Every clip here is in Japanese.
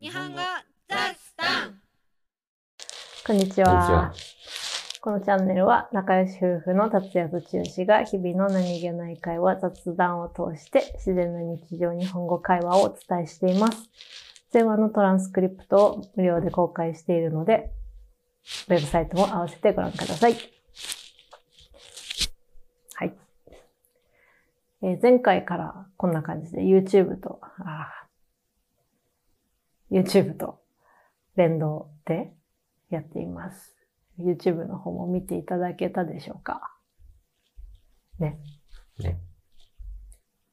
日本語ザスタンこんにちこんにちはは。このチャンネルは仲良し夫婦の達也と剛が日々の何気ない会話、雑談を通して自然な日常日本語会話をお伝えしています。電話のトランスクリプトを無料で公開しているので、ウェブサイトも合わせてご覧ください。はい。えー前回からこんな感じで YouTube と、あー YouTube と連動でやっています。YouTube の方も見ていただけたでしょうか？ね。ね。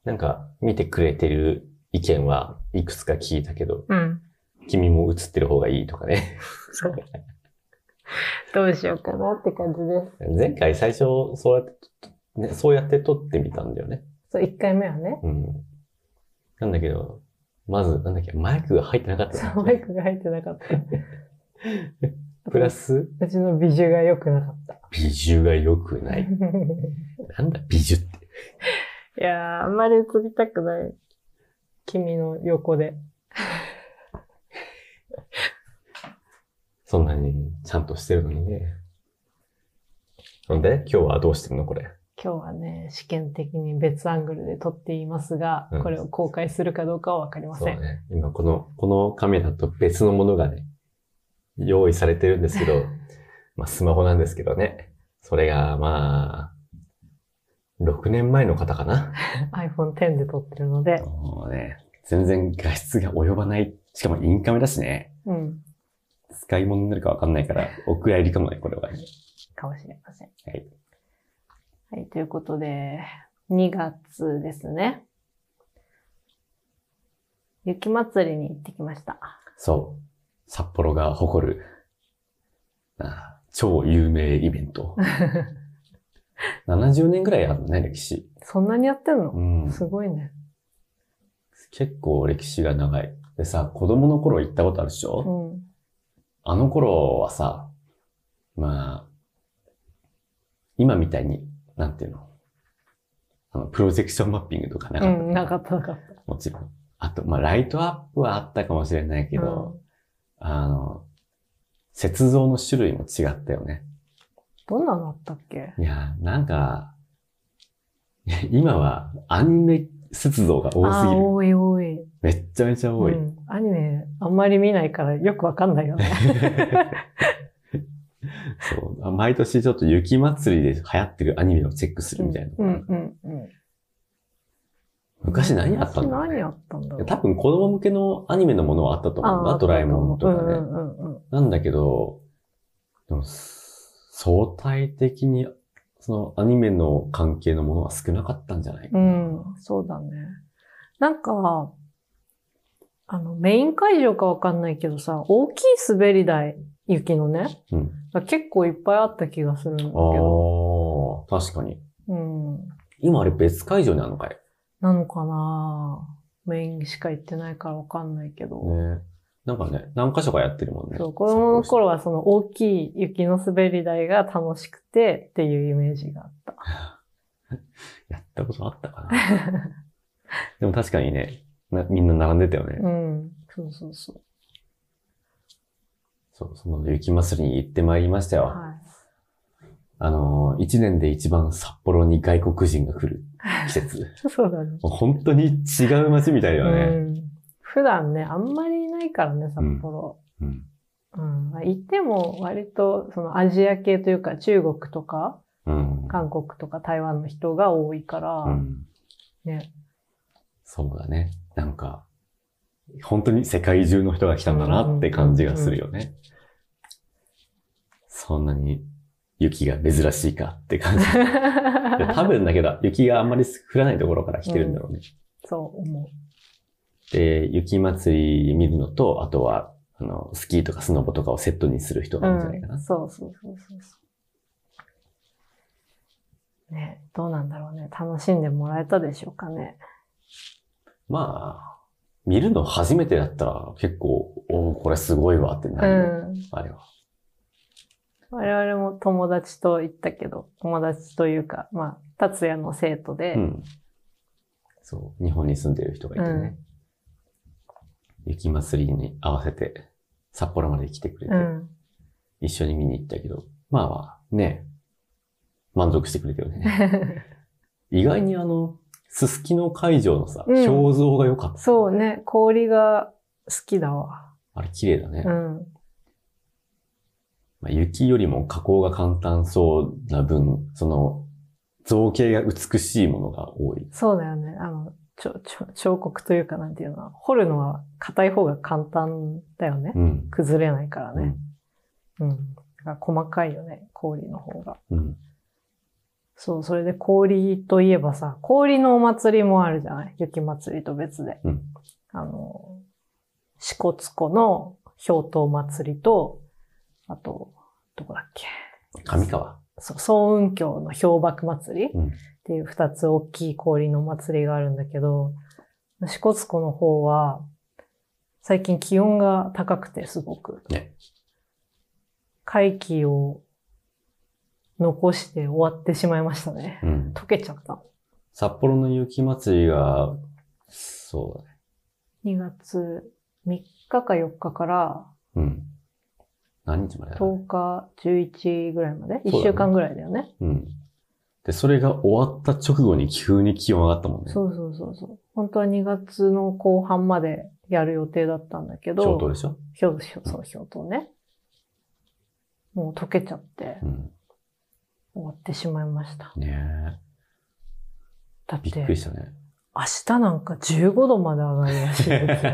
なんか、見てくれてる意見はいくつか聞いたけど、うん。君も映ってる方がいいとかね。そう。どうしようかなって感じです。前回最初、そうやって、ね、そうやって撮ってみたんだよね。そう、1回目はね。うん。なんだけど、まず、なんだっけ、マイクが入ってなかったマイクが入ってなかった。プラス、うちの美女が良くなかった。美女が良くない。なんだ、美女って。いやー、あんまり映りたくない。君の横で。そんなにちゃんとしてるのにね。ほんで、今日はどうしてるのこれ？今日はね、試験的に別アングルで撮っていますが、うんこれを公開するかどうかはわかりませ。そうんね。今この、このカメラと別のものがね、用意されてるんですけど、まあスマホなんですけどね。それが、まあ、6年前の方かな？iPhone X で撮ってるので、もうね、全然画質が及ばない。しかもインカメだしね。うん、使い物になるかわかんないから、お蔵入りかもね、これは。かもしれません。はい。はい、ということで、2月ですね。雪祭りに行ってきました。そう。札幌が誇る、あ超有名イベント。70年ぐらいあるのね、歴史。そんなにやってんの、うん。すごいね。結構歴史が長い。でさ、子供の頃行ったことあるでしうょ、ん。あの頃はさ、まあ、今みたいに、なんていうの？あの、プロジェクションマッピングとかなかった。うん、なかったなかった。もちろん。あと、まあ、ライトアップはあったかもしれないけど、あの、雪像の種類も違ったよね。どんなのあったっけ？いや、なんか、今はアニメ雪像が多すぎる。多い多い。めっちゃめちゃ多い。うん。アニメ、あんまり見ないからよくわかんないよね。そう。あ毎年ちょっと雪祭りで流行ってるアニメをチェックするみたいな。うん、うん、うん。昔何あったんだろうね何あったんだろう。多分子供向けのアニメのものはあったと思うんだ。ドラえもんとかね。うんうんうんうん。なんだけど、相対的にそのアニメの関係のものは少なかったんじゃないかな。うん、そうだね。なんか、あの、メイン会場かわかんないけどさ、大きい滑り台、雪のね、うん。が結構いっぱいあった気がするんだけど。ああ、確かに。うん。今あれ別会場にあるのかい？なのかな？メインしか行ってないからわかんないけど。ね。なんかね、何箇所かやってるもんね。そう、子供の頃はその大きい雪の滑り台が楽しくてっていうイメージがあった。やったことあったかな。でも確かにね、なみんな並んでたよね。うん。そうそうそう。そう、その雪祭りに行ってまいりましたよ。はあのー、一年で一番札幌に外国人が来る季節。い。そうだね。本当に違う街みたいだよね。うん。普段ね、あんまりいないからね、札幌。うん。うん。まあ行っても割とそのアジア系というか中国とかうん。韓国とか台湾の人が多いから、うん。ね。そうだね。なんか、本当に世界中の人が来たんだなって感じがするよね。そんなに雪が珍しいかって感じ。で 多分だけど、雪があんまり降らないところから来てるんだろうね。そう思う。で、雪祭り見るのと、あとは、あの、スキーとかスノボとかをセットにする人なんじゃないかな。うん、そうそうそうそうそう。ね、どうなんだろうね。楽しんでもらえたでしょうかね。まあ、見るの初めてだったら結構、おおこれすごいわってなうるよ、ん。あれは。我々も友達と行ったけど、友達というか、まあ、達也の生徒で、うん。そう、日本に住んでる人がいてね。雪祭りに合わせて札幌まで来てくれて、うん。一緒に見に行ったけど、まあまあ、ね、満足してくれたよね。意外にあの、すすきの会場のさ、うん表像が良かった。そうね、氷が好きだわ。あれ綺麗だね。うん。まあ、雪よりも加工が簡単そうな分、その、造形が美しいものが多い。そうだよね。あの、ちょ、ちょ、彫刻というかなんていうの掘るのは硬い方が簡単だよね。うん。崩れないからねうん。。うん。だから細かいよね、氷の方が。うん。そう、それで氷といえばさ、氷のお祭りもあるじゃない？雪祭りと別で。うんあの、支笏湖の氷濤祭りと、あと、どこだっけ？上川。そう、総雲峡の氷瀑祭りっうん。ていう二つ大きい氷のお祭りがあるんだけど、支笏湖の方は、最近気温が高くてすごく。ね。会期を残して終わってしまいましたね。うん。溶けちゃった。札幌の雪祭りが、そうだね。2月3日か4日からうん。何日までだ？ろう10日、11ぐらいまで、ね1週間ぐらいだよね。うん。で、それが終わった直後に急に気温上がったもんね。そうそうそうそう。本当は2月の後半までやる予定だったんだけど、消灯でしょ？氷そう、ね。もう溶けちゃってうん。終わってしまいました。ねえ。だって、びっくりしたね。明日なんか15度まで上がるらしいですよ。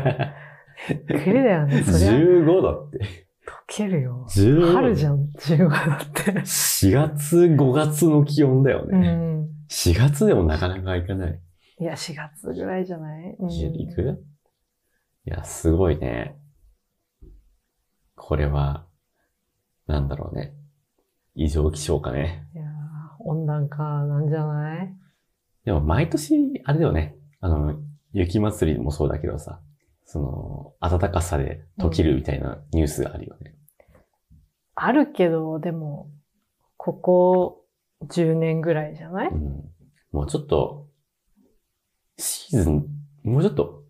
びっくりだよね。そりゃ溶15度って。けるよ。15度春じゃん、15度って。4月、5月の気温だようね。ん。4月でもなかなかいかない。いや、4月ぐらいじゃない、うん、行く？いや、すごいね。これは、なんだろうね。異常気象かね。いやー温暖化なんじゃない？でも毎年、あれだよね。あの、雪祭りもそうだけどさ、その、暖かさで溶けるみたいなニュースがあるよね。あるけど、でも、ここ10年ぐらいじゃない？うん。もうちょっと、シーズン、もうちょっと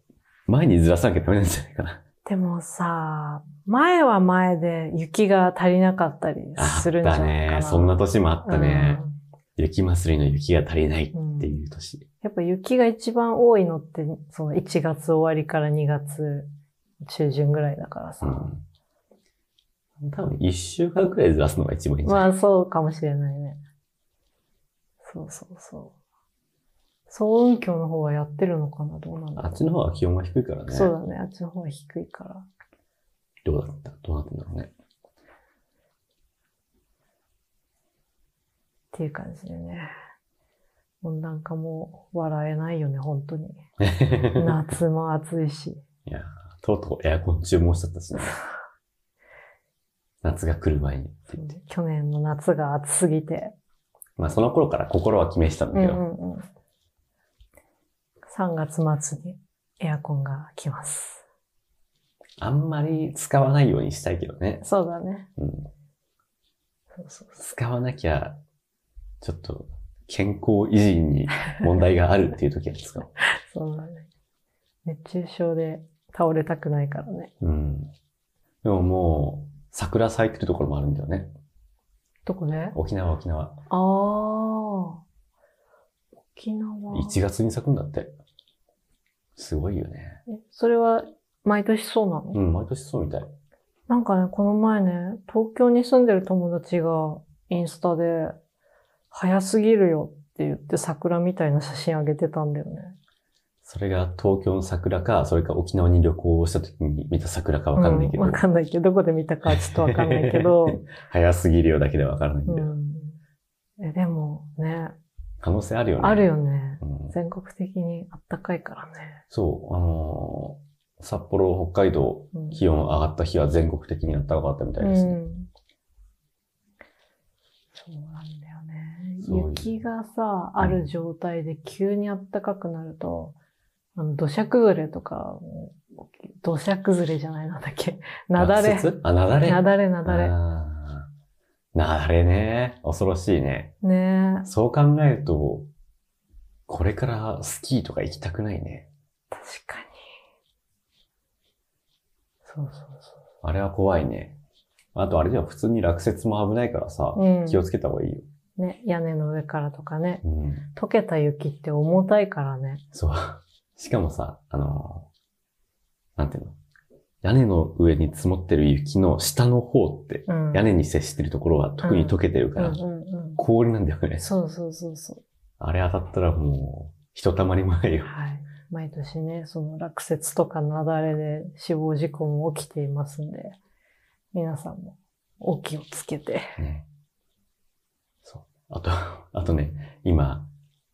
前にずらさなきゃダメなんじゃないかな。でもさ、前は前で雪が足りなかったりするんじゃあったないかな。ね。そんな年もあったね。うん雪祭りの雪が足りないっていう年。やっぱ雪が一番多いのって、その1月終わりから2月中旬ぐらいだからさ。うん。多分一週間くらいずらすのが一番いいんじゃない、まあそうかもしれないね。そうそうそう。総雲峡の方はやってるのかな？どうなんだろうあっちの方は気温が低いからね。そうだね。あっちの方は低いから。どうだった？どうなってんだろうね。っていう感じでね。温暖化も笑えないよね、本当に。夏も暑いし。いやーとうとうエアコン注文しちゃったしね。夏が来る前にって言って。去年の夏が暑すぎて。まあその頃から心は決めしたんだうんけど、うんうん。3月末にエアコンが来ます。あんまり使わないようにしたいけどね。そうだね。うん、そうそうそ使わなきゃ、ちょっと健康維持に問題があるっていう時は使う。う。そうだね。熱中症で倒れたくないからね。うん。でももう、桜咲いてるところもあるんだよね。どこで沖縄、沖縄。ああ。沖縄。1月に咲くんだって。すごいよね。えそれは毎年そうなの、うん、毎年そうみたい。なんかね、この前ね、東京に住んでる友達がインスタで、早すぎるよって言って桜みたいな写真あげてたんだよね。それが東京の桜か、それか沖縄に旅行した時に見た桜かわかんないけど。うんわかんないけど、どこで見たかはちょっとわかんないけど。早すぎるよだけでわからないんだよ。うん。え、でもね、可能性あるよね。あるよね。うん、全国的にあったかいからね。そう、あのー札幌、北海道、うん気温上がった日は全国的に暖かかったみたいですね。うん。そうなんだよね。雪がさ、ある状態で急に暖かくなると、あの、土砂崩れとか、土砂崩れじゃないなんだっけ？なだれ。あ雪？あ、なだれ。なだれなだれ。あれね。恐ろしいね。ねえ。そう考えると、これからスキーとか行きたくないね。確かそうそうあれは怖いね。あとあれじゃ普通に落雪も危ないからさ、うん気をつけた方がいいよ。そう。ね、屋根の上からとかね。うん。溶けた雪って重たいからね。そう。しかもさ、あのーなんていうの？屋根の上に積もってる雪の下の方って、うん。屋根に接してるところは特に溶けてるから。氷なんだよね。そうそうそうそう。あれ当たったらもう、ひとたまりもないよ。はい。毎年ね、その落雪とか雪崩で死亡事故も起きていますんで、皆さんもお気をつけて。ね。そう。あと、あとね、今、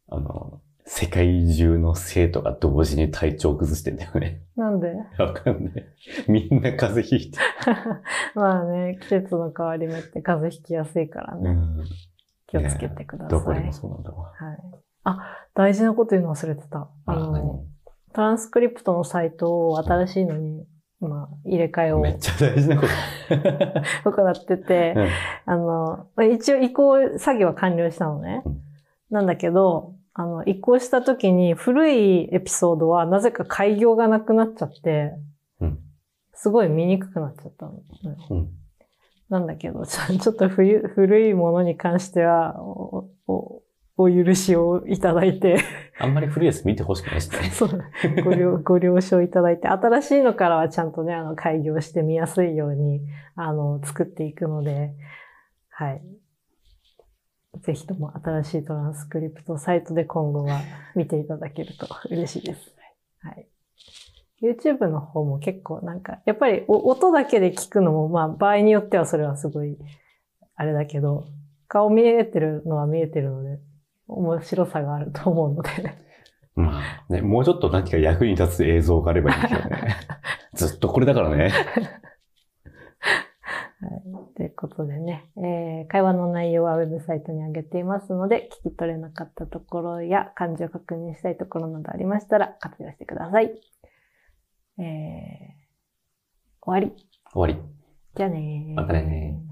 あの、世界中の生徒が同時に体調を崩してんだよね。なんで？わかんない。みんな風邪ひいて。まあね、季節の変わり目って風邪ひきやすいからね。ん。気をつけてください。どこでもそうなんだわ。はい。あ、大事なこと言うの忘れてた。あの、何？トランスクリプトのサイトを新しいのに、今、入れ替えをめっちゃ大事なこと。行ってて、うんあの、まあ一応移行作業は完了したのね。うんなんだけど、あの、移行した時に古いエピソードはなぜか開業がなくなっちゃって、うんすごい見にくくなっちゃったの。うんなんだけど、ちょっと冬古いものに関しては、お、お、お許しをいただいて、あんまり古いやつ見てほしくないしね。そう、ご了、ご了承いただいて、新しいのからはちゃんとね、あの、開業して見やすいように、あの、作っていくので、はい。ぜひとも新しいトランスクリプトサイトで今後は見ていただけると 嬉しいです。はい。YouTube の方も結構なんか、やっぱりお音だけで聞くのも、まあ場合によってはそれはすごい、あれだけど、顔見えてるのは見えてるので、面白さがあると思うので、まあ、ね、もうちょっと何か役に立つ映像があればいいけどね。ずっとこれだからね。はい。ということでね、えー会話の内容はウェブサイトに上げていますので、聞き取れなかったところや漢字を確認したいところなどありましたら活用してください。えー終わり。終わり。じゃあねーまたねー